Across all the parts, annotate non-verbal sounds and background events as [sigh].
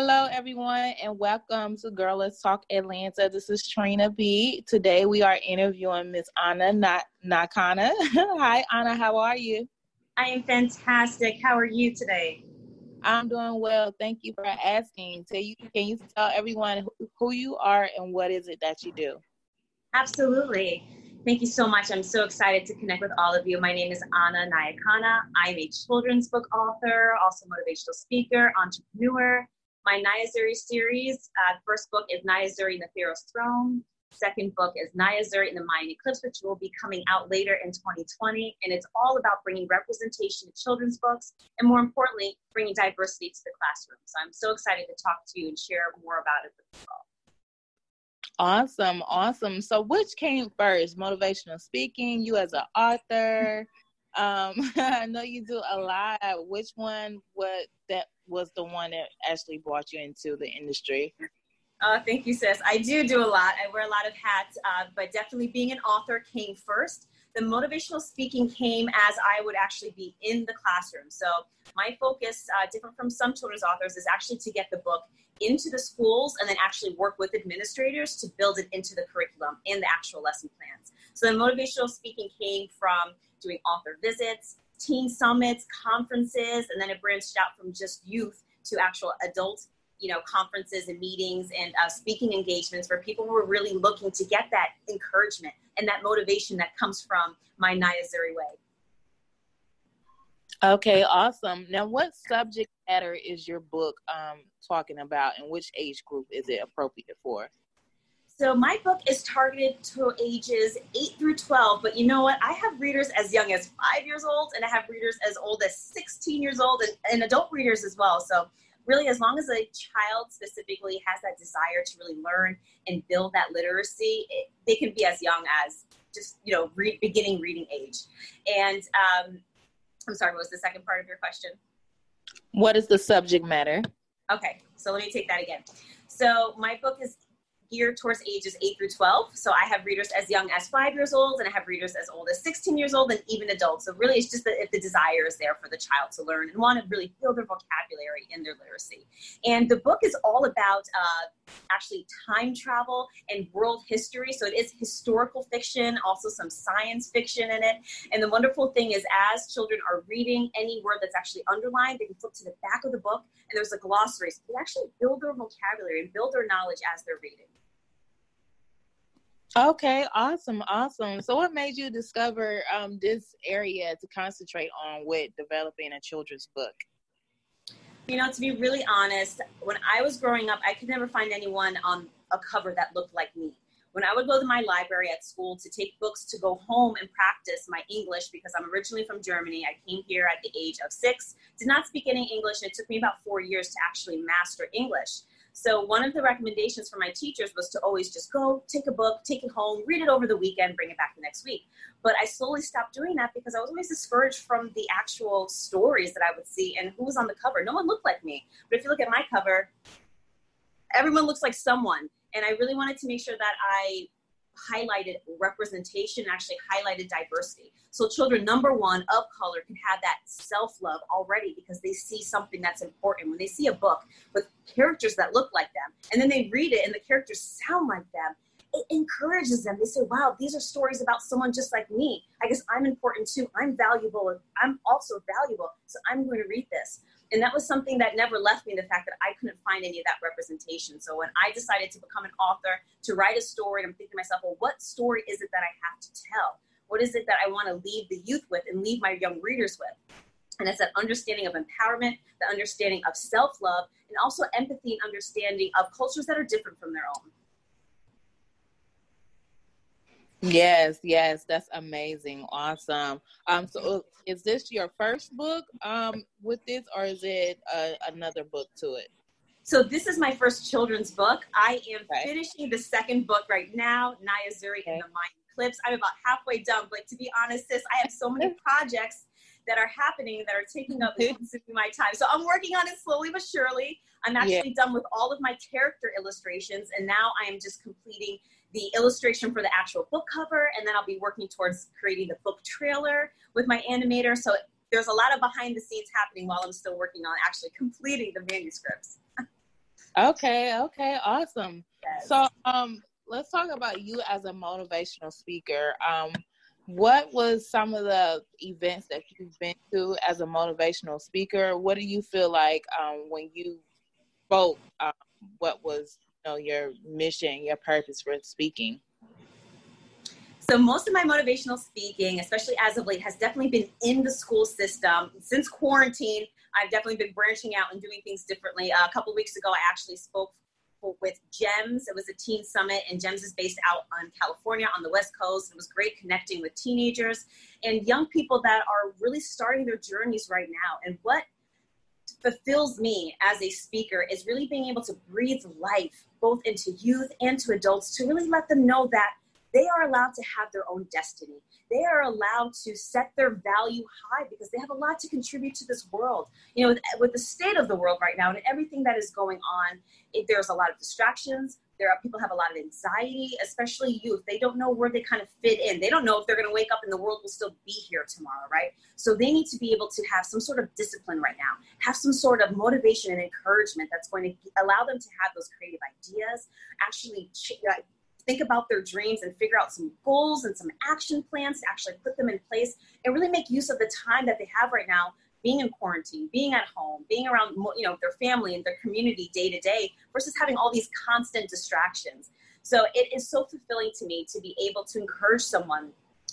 Hello, everyone, and welcome to Girl Let's Talk Atlanta. This is Trina B. Today we are interviewing Miss Anna Nyakana. [laughs] Hi, Anna. How are you? I am fantastic. How are you today? I'm doing well. Thank you for asking. Tell you, can you tell everyone who you are and what is it that you do? Absolutely. Thank you so much. I'm so excited to connect with all of you. My name is Anna Nyakana. I'm a children's book author, also motivational speaker, entrepreneur, my Niyah Zuri series. Uh, first book is Niyah Zuri and the Pharaoh's Throne. Second book is Niyah Zuri and the Mayan Eclipse, which will be coming out later in 2020. And it's all about bringing representation to children's books and, more importantly, bringing diversity to the classroom. So I'm so excited to talk to you and share more about it with you all. Awesome, awesome. So, which came first, motivational speaking, you as an author? Um, [laughs] I know you do a lot. Which one what that was the one that actually brought you into the industry? Uh, thank you, sis. I do do a lot. I wear a lot of hats, uh, but definitely being an author came first. The motivational speaking came as I would actually be in the classroom. So my focus, uh, different from some children's authors, is actually to get the book into the schools and then actually work with administrators to build it into the curriculum and the actual lesson plans. So the motivational speaking came from doing author visits, teen summits, conferences, and then it branched out from just youth to actual adult, you know, conferences and meetings and uh, speaking engagements for people who are really looking to get that encouragement and that motivation that comes from my Niyah Zuri way. Okay, awesome. Now, what subject matter is your book um, talking about, and which age group is it appropriate for? So my book is targeted to ages 8 through 12, but you know what? I have readers as young as 5 years old and I have readers as old as 16 years old and, and adult readers as well. So really as long as a child specifically has that desire to really learn and build that literacy, it, they can be as young as just, you know, re- beginning reading age. And um, I'm sorry, what was the second part of your question? What is the subject matter? Okay, so let me take that again. So my book is geared towards ages 8 through 12. So I have readers as young as five years old, and I have readers as old as 16 years old, and even adults. So really, it's just that if the desire is there for the child to learn and want to really build their vocabulary and their literacy. And the book is all about uh, actually time travel and world history. So it is historical fiction, also some science fiction in it. And the wonderful thing is, as children are reading any word that's actually underlined, they can flip to the back of the book, and there's a glossary. So they actually build their vocabulary and build their knowledge as they're reading. Okay, awesome, awesome. So, what made you discover um, this area to concentrate on with developing a children's book? You know, to be really honest, when I was growing up, I could never find anyone on a cover that looked like me. When I would go to my library at school to take books to go home and practice my English, because I'm originally from Germany, I came here at the age of six, did not speak any English, and it took me about four years to actually master English. So one of the recommendations for my teachers was to always just go take a book, take it home, read it over the weekend, bring it back the next week. But I slowly stopped doing that because I was always discouraged from the actual stories that I would see and who was on the cover. No one looked like me. But if you look at my cover, everyone looks like someone. And I really wanted to make sure that I highlighted representation, actually highlighted diversity. So children, number one, of color can have that self-love already because they see something that's important. When they see a book with characters that look like them, and then they read it and the characters sound like them, it encourages them. They say, wow, these are stories about someone just like me. I guess I'm important too. I'm valuable. I'm also valuable. So I'm going to read this and that was something that never left me the fact that I couldn't find any of that representation. So when I decided to become an author, to write a story, I'm thinking to myself, well, what story is it that I have to tell? What is it that I want to leave the youth with and leave my young readers with? And it's that understanding of empowerment, the understanding of self love, and also empathy and understanding of cultures that are different from their own. Yes, yes, that's amazing, awesome. Um, so is this your first book um with this, or is it uh, another book to it? So this is my first children's book. I am okay. finishing the second book right now, Niyah Zuri okay. and the Mayan Eclipse. I'm about halfway done, but to be honest, sis, I have so many projects that are happening that are taking up [laughs] consuming my time. So I'm working on it slowly but surely. I'm actually yeah. done with all of my character illustrations, and now I am just completing the illustration for the actual book cover, and then I'll be working towards creating the book trailer with my animator. So there's a lot of behind the scenes happening while I'm still working on actually completing the manuscripts. okay, okay, awesome. Yes. So um let's talk about you as a motivational speaker. Um what was some of the events that you've been to as a motivational speaker? What do you feel like um, when you spoke? Um, what was know your mission, your purpose for speaking? So most of my motivational speaking, especially as of late, has definitely been in the school system. Since quarantine, I've definitely been branching out and doing things differently. Uh, a couple weeks ago, I actually spoke with GEMS. It was a teen summit, and GEMS is based out on California on the West Coast. It was great connecting with teenagers and young people that are really starting their journeys right now. And what fulfills me as a speaker is really being able to breathe life both into youth and to adults to really let them know that they are allowed to have their own destiny. They are allowed to set their value high because they have a lot to contribute to this world. You know, with, with the state of the world right now and everything that is going on, it, there's a lot of distractions, there are people have a lot of anxiety, especially youth. They don't know where they kind of fit in. They don't know if they're going to wake up and the world will still be here tomorrow, right? So they need to be able to have some sort of discipline right now, have some sort of motivation and encouragement that's going to allow them to have those creative ideas, actually uh, think about their dreams and figure out some goals and some action plans to actually put them in place and really make use of the time that they have right now being in quarantine, being at home, being around you know their family and their community day to day versus having all these constant distractions. So it is so fulfilling to me to be able to encourage someone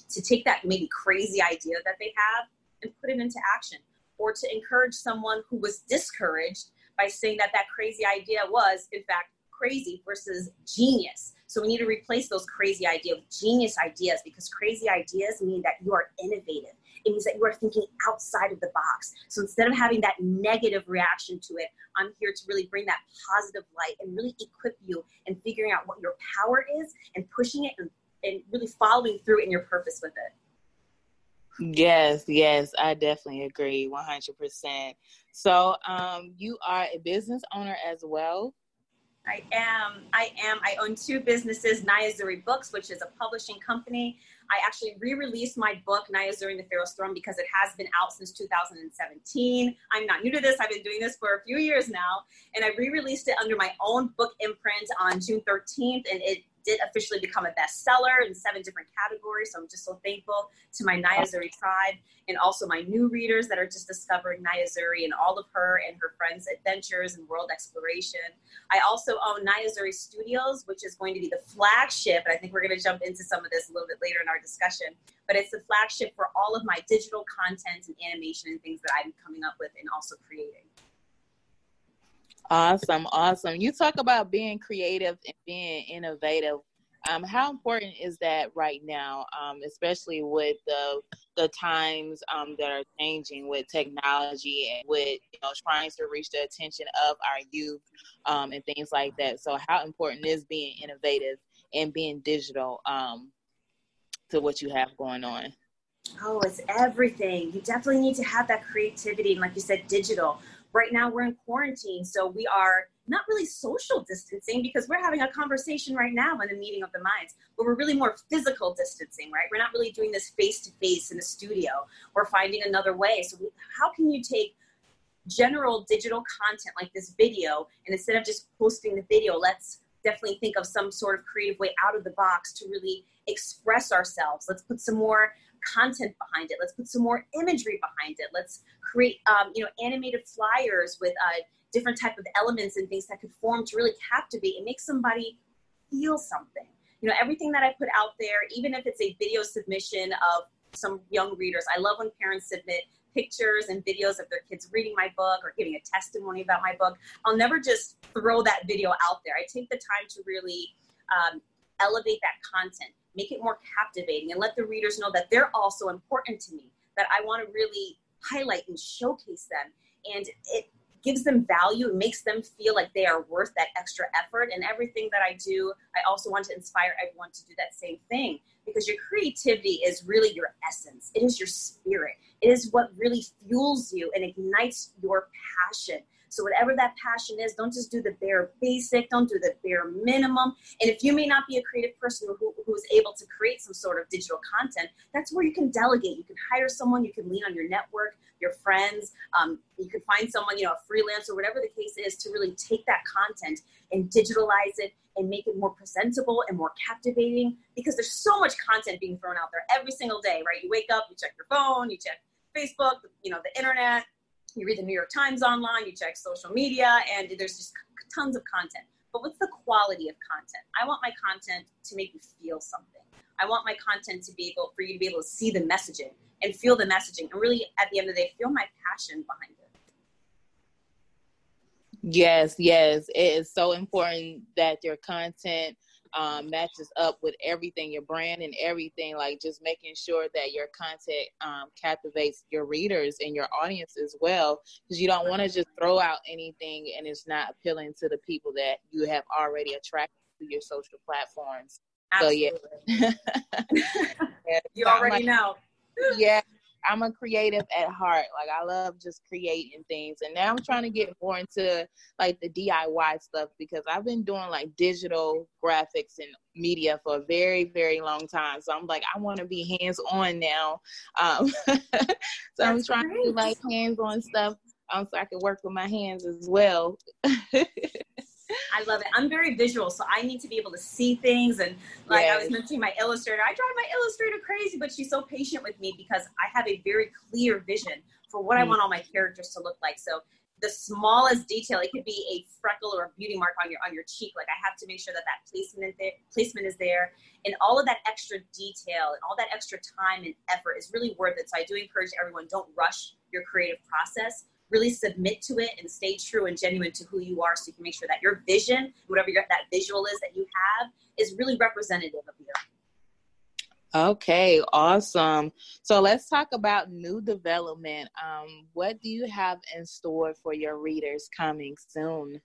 to take that maybe crazy idea that they have and put it into action or to encourage someone who was discouraged by saying that that crazy idea was in fact crazy versus genius. So we need to replace those crazy ideas with genius ideas because crazy ideas mean that you are innovative it means that you are thinking outside of the box. So instead of having that negative reaction to it, I'm here to really bring that positive light and really equip you in figuring out what your power is and pushing it and, and really following through in your purpose with it. Yes, yes, I definitely agree 100%. So, um, you are a business owner as well. I am. I am. I own two businesses, Niyah Zuri Books, which is a publishing company. I actually re-released my book, Niyah During the Pharaoh's Throne, because it has been out since 2017. I'm not new to this. I've been doing this for a few years now. And I re-released it under my own book imprint on June 13th. And it did officially become a bestseller in seven different categories. So I'm just so thankful to my Niyah Zuri tribe and also my new readers that are just discovering Niyah Zuri and all of her and her friends' adventures and world exploration. I also own Niyah Zuri Studios, which is going to be the flagship, and I think we're going to jump into some of this a little bit later in our discussion. But it's the flagship for all of my digital content and animation and things that I'm coming up with and also creating. Awesome, awesome. You talk about being creative and being innovative. Um, how important is that right now, um, especially with the the times um, that are changing with technology and with you know trying to reach the attention of our youth um, and things like that. So, how important is being innovative and being digital um, to what you have going on? Oh, it's everything. You definitely need to have that creativity, and like you said, digital right now we're in quarantine, so we are not really social distancing because we're having a conversation right now in a meeting of the minds, but we're really more physical distancing, right? We're not really doing this face to face in a studio. We're finding another way. So, we, how can you take general digital content like this video and instead of just posting the video, let's definitely think of some sort of creative way out of the box to really express ourselves. Let's put some more content behind it. Let's put some more imagery behind it. Let's create, um, you know, animated flyers with uh, different type of elements and things that could form to really captivate and make somebody feel something. You know, everything that I put out there, even if it's a video submission of some young readers, I love when parents submit pictures and videos of their kids reading my book or giving a testimony about my book. I'll never just throw that video out there. I take the time to really um, elevate that content, make it more captivating, and let the readers know that they're also important to me, that I want to really highlight and showcase them. And it gives them value, it makes them feel like they are worth that extra effort. And everything that I do, I also want to inspire everyone to do that same thing because your creativity is really your essence, it is your spirit, it is what really fuels you and ignites your passion. So whatever that passion is, don't just do the bare basic, don't do the bare minimum. And if you may not be a creative person who, who's able to create some sort of digital content, that's where you can delegate. You can hire someone, you can lean on your network, your friends. Um, you can find someone, you know, a freelancer, whatever the case is, to really take that content and digitalize it and make it more presentable and more captivating because there's so much content being thrown out there every single day, right? You wake up, you check your phone, you check Facebook, you know, the internet, you read the New York Times online, you check social media, and there's just tons of content. But what's the quality of content? I want my content to make you feel something. I want my content to be able for you to be able to see the messaging and feel the messaging and really at the end of the day feel my passion behind it. Yes, yes. It is so important that your content um, matches up with everything, your brand and everything, like just making sure that your content um, captivates your readers and your audience as well. Because you don't want to just throw out anything and it's not appealing to the people that you have already attracted to your social platforms. Absolutely. So, yeah. [laughs] [laughs] you already like, know. yeah, I'm a creative at heart. Like I love just creating things. And now I'm trying to get more into like the DIY stuff because I've been doing like digital graphics and media for a very, very long time. So I'm like, I want [laughs] to be hands on now. Um, so That's I'm trying great. to do like hands on stuff um, so I can work with my hands as well. [laughs] I love it. I'm very visual, so I need to be able to see things. And like yes. I was mentioning, my illustrator, I drive my illustrator crazy, but she's so patient with me because I have a very clear vision for what mm-hmm. I mm. want all my characters to look like. So the smallest detail, it could be a freckle or a beauty mark on your on your cheek. Like I have to make sure that that placement there, placement is there, and all of that extra detail and all that extra time and effort is really worth it. So I do encourage everyone: don't rush your creative process really submit to it and stay true and genuine to who you are so you can make sure that your vision, whatever your, that visual is that you have, is really representative of you. Okay, awesome. So let's talk about new development. Um, what do you have in store for your readers coming soon?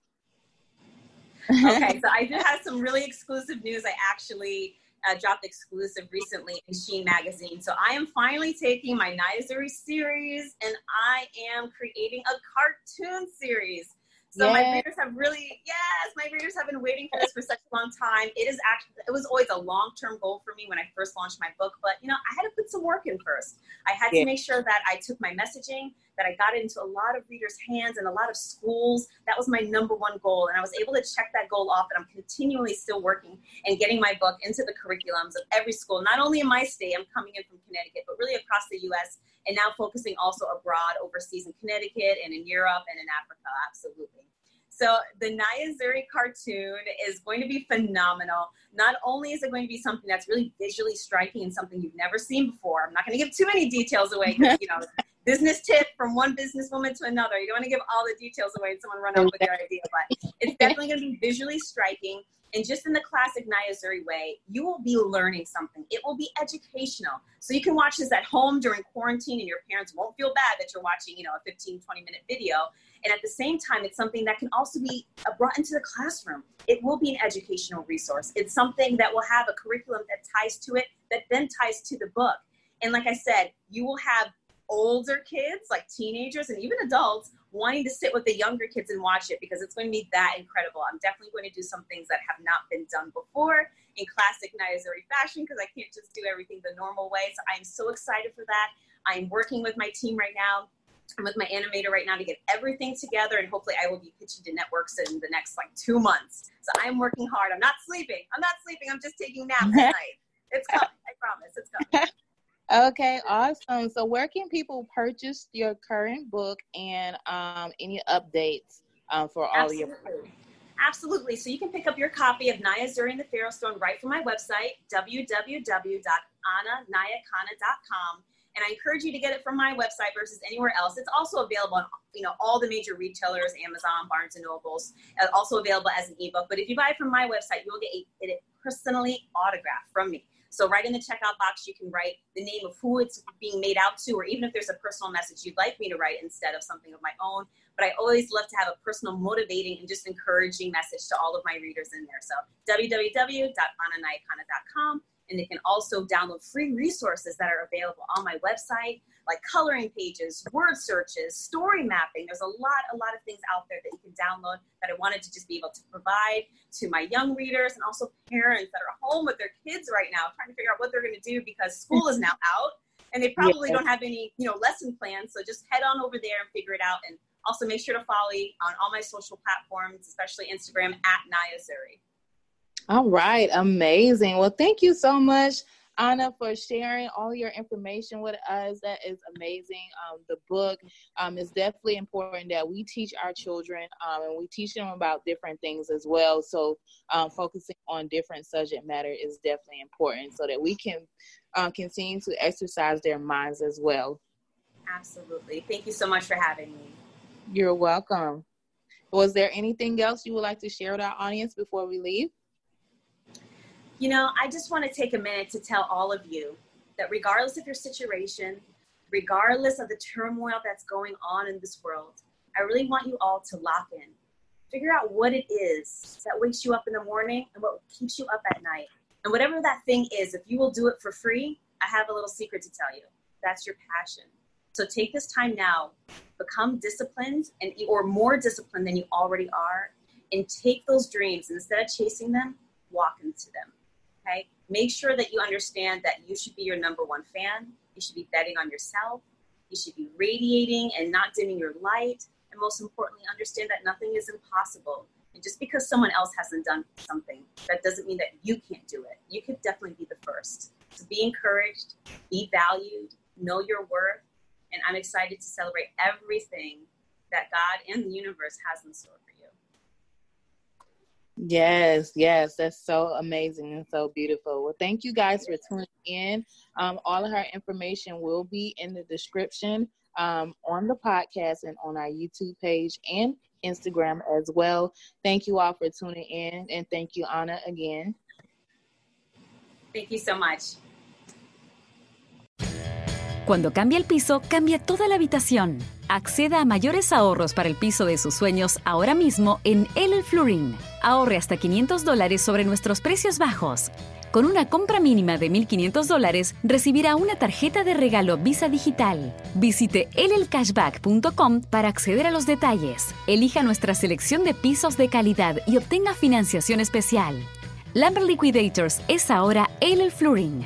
okay, [laughs] so I do have some really exclusive news. I actually uh, dropped exclusive recently in Sheen Magazine. So I am finally taking my Niyah series and I am creating a cartoon series. So yes. my readers have really, yes, my readers have been waiting for this for such a long time. It is actually, it was always a long-term goal for me when I first launched my book, but you know, I had to put some work in first. I had yeah. to make sure that I took my messaging, that I got it into a lot of readers' hands and a lot of schools. That was my number one goal, and I was able to check that goal off. And I'm continually still working and getting my book into the curriculums of every school, not only in my state. I'm coming in from Connecticut, but really across the U.S. and now focusing also abroad, overseas in Connecticut and in Europe and in Africa. Absolutely. So the Niyah Zuri cartoon is going to be phenomenal. Not only is it going to be something that's really visually striking and something you've never seen before. I'm not going to give too many details away because you know [laughs] business tip from one businesswoman to another. You don't want to give all the details away and someone run with your idea, but it's [laughs] definitely going to be visually striking. And just in the classic Niyah Zuri way, you will be learning something. It will be educational. So you can watch this at home during quarantine and your parents won't feel bad that you're watching, you know, a 15, 20 minute video. And at the same time, it's something that can also be brought into the classroom. It will be an educational resource. It's something that will have a curriculum that ties to it, that then ties to the book. And like I said, you will have older kids, like teenagers and even adults, wanting to sit with the younger kids and watch it because it's going to be that incredible. I'm definitely going to do some things that have not been done before in classic Niyah Zuri fashion because I can't just do everything the normal way. So I'm so excited for that. I'm working with my team right now. I'm with my animator right now to get everything together, and hopefully, I will be pitching to networks in the next like two months. So I'm working hard. I'm not sleeping. I'm not sleeping. I'm just taking naps at [laughs] night. It's coming. I promise. It's coming. [laughs] Okay, awesome. So, where can people purchase your current book and um, any updates um, for all Absolutely. your? Absolutely. So, you can pick up your copy of Niyah Zuri and the Pharaoh's Throne right from my website, www.annanyakana.com. And I encourage you to get it from my website versus anywhere else. It's also available on you know all the major retailers, Amazon, Barnes and Nobles, uh, also available as an ebook. But if you buy it from my website, you'll get it personally autographed from me. So right in the checkout box, you can write the name of who it's being made out to, or even if there's a personal message you'd like me to write instead of something of my own. But I always love to have a personal, motivating, and just encouraging message to all of my readers in there. So www.annanyakana.com and they can also download free resources that are available on my website, like coloring pages, word searches, story mapping. There's a lot, a lot of things out there that you can download that I wanted to just be able to provide to my young readers and also parents that are home with their kids right now, trying to figure out what they're going to do because school is now out and they probably yeah. don't have any, you know, lesson plans. So just head on over there and figure it out. And also make sure to follow me on all my social platforms, especially Instagram at Niyah Zuri. All right, amazing. Well, thank you so much, Anna, for sharing all your information with us. That is amazing. Um, the book um, is definitely important that we teach our children um, and we teach them about different things as well. So, um, focusing on different subject matter is definitely important so that we can uh, continue to exercise their minds as well. Absolutely. Thank you so much for having me. You're welcome. Was there anything else you would like to share with our audience before we leave? You know, I just want to take a minute to tell all of you that regardless of your situation, regardless of the turmoil that's going on in this world, I really want you all to lock in. Figure out what it is that wakes you up in the morning and what keeps you up at night. And whatever that thing is, if you will do it for free, I have a little secret to tell you. That's your passion. So take this time now, become disciplined and or more disciplined than you already are, and take those dreams and instead of chasing them, walk into them. Okay. Make sure that you understand that you should be your number one fan. You should be betting on yourself. You should be radiating and not dimming your light. And most importantly, understand that nothing is impossible. And just because someone else hasn't done something, that doesn't mean that you can't do it. You could definitely be the first. So be encouraged, be valued, know your worth. And I'm excited to celebrate everything that God and the universe has in store. Yes, yes, that's so amazing and so beautiful. Well, thank you guys for tuning in. Um, all of her information will be in the description um, on the podcast and on our YouTube page and Instagram as well. Thank you all for tuning in, and thank you, Anna, again. Thank you so much. Cuando cambia el piso, cambia toda la habitación. Acceda a mayores ahorros para el piso de sus sueños ahora mismo en El Flooring. Ahorre hasta 500 dólares sobre nuestros precios bajos. Con una compra mínima de 1.500 dólares, recibirá una tarjeta de regalo Visa Digital. Visite elelcashback.com para acceder a los detalles. Elija nuestra selección de pisos de calidad y obtenga financiación especial. Lumber Liquidators es ahora El Flooring.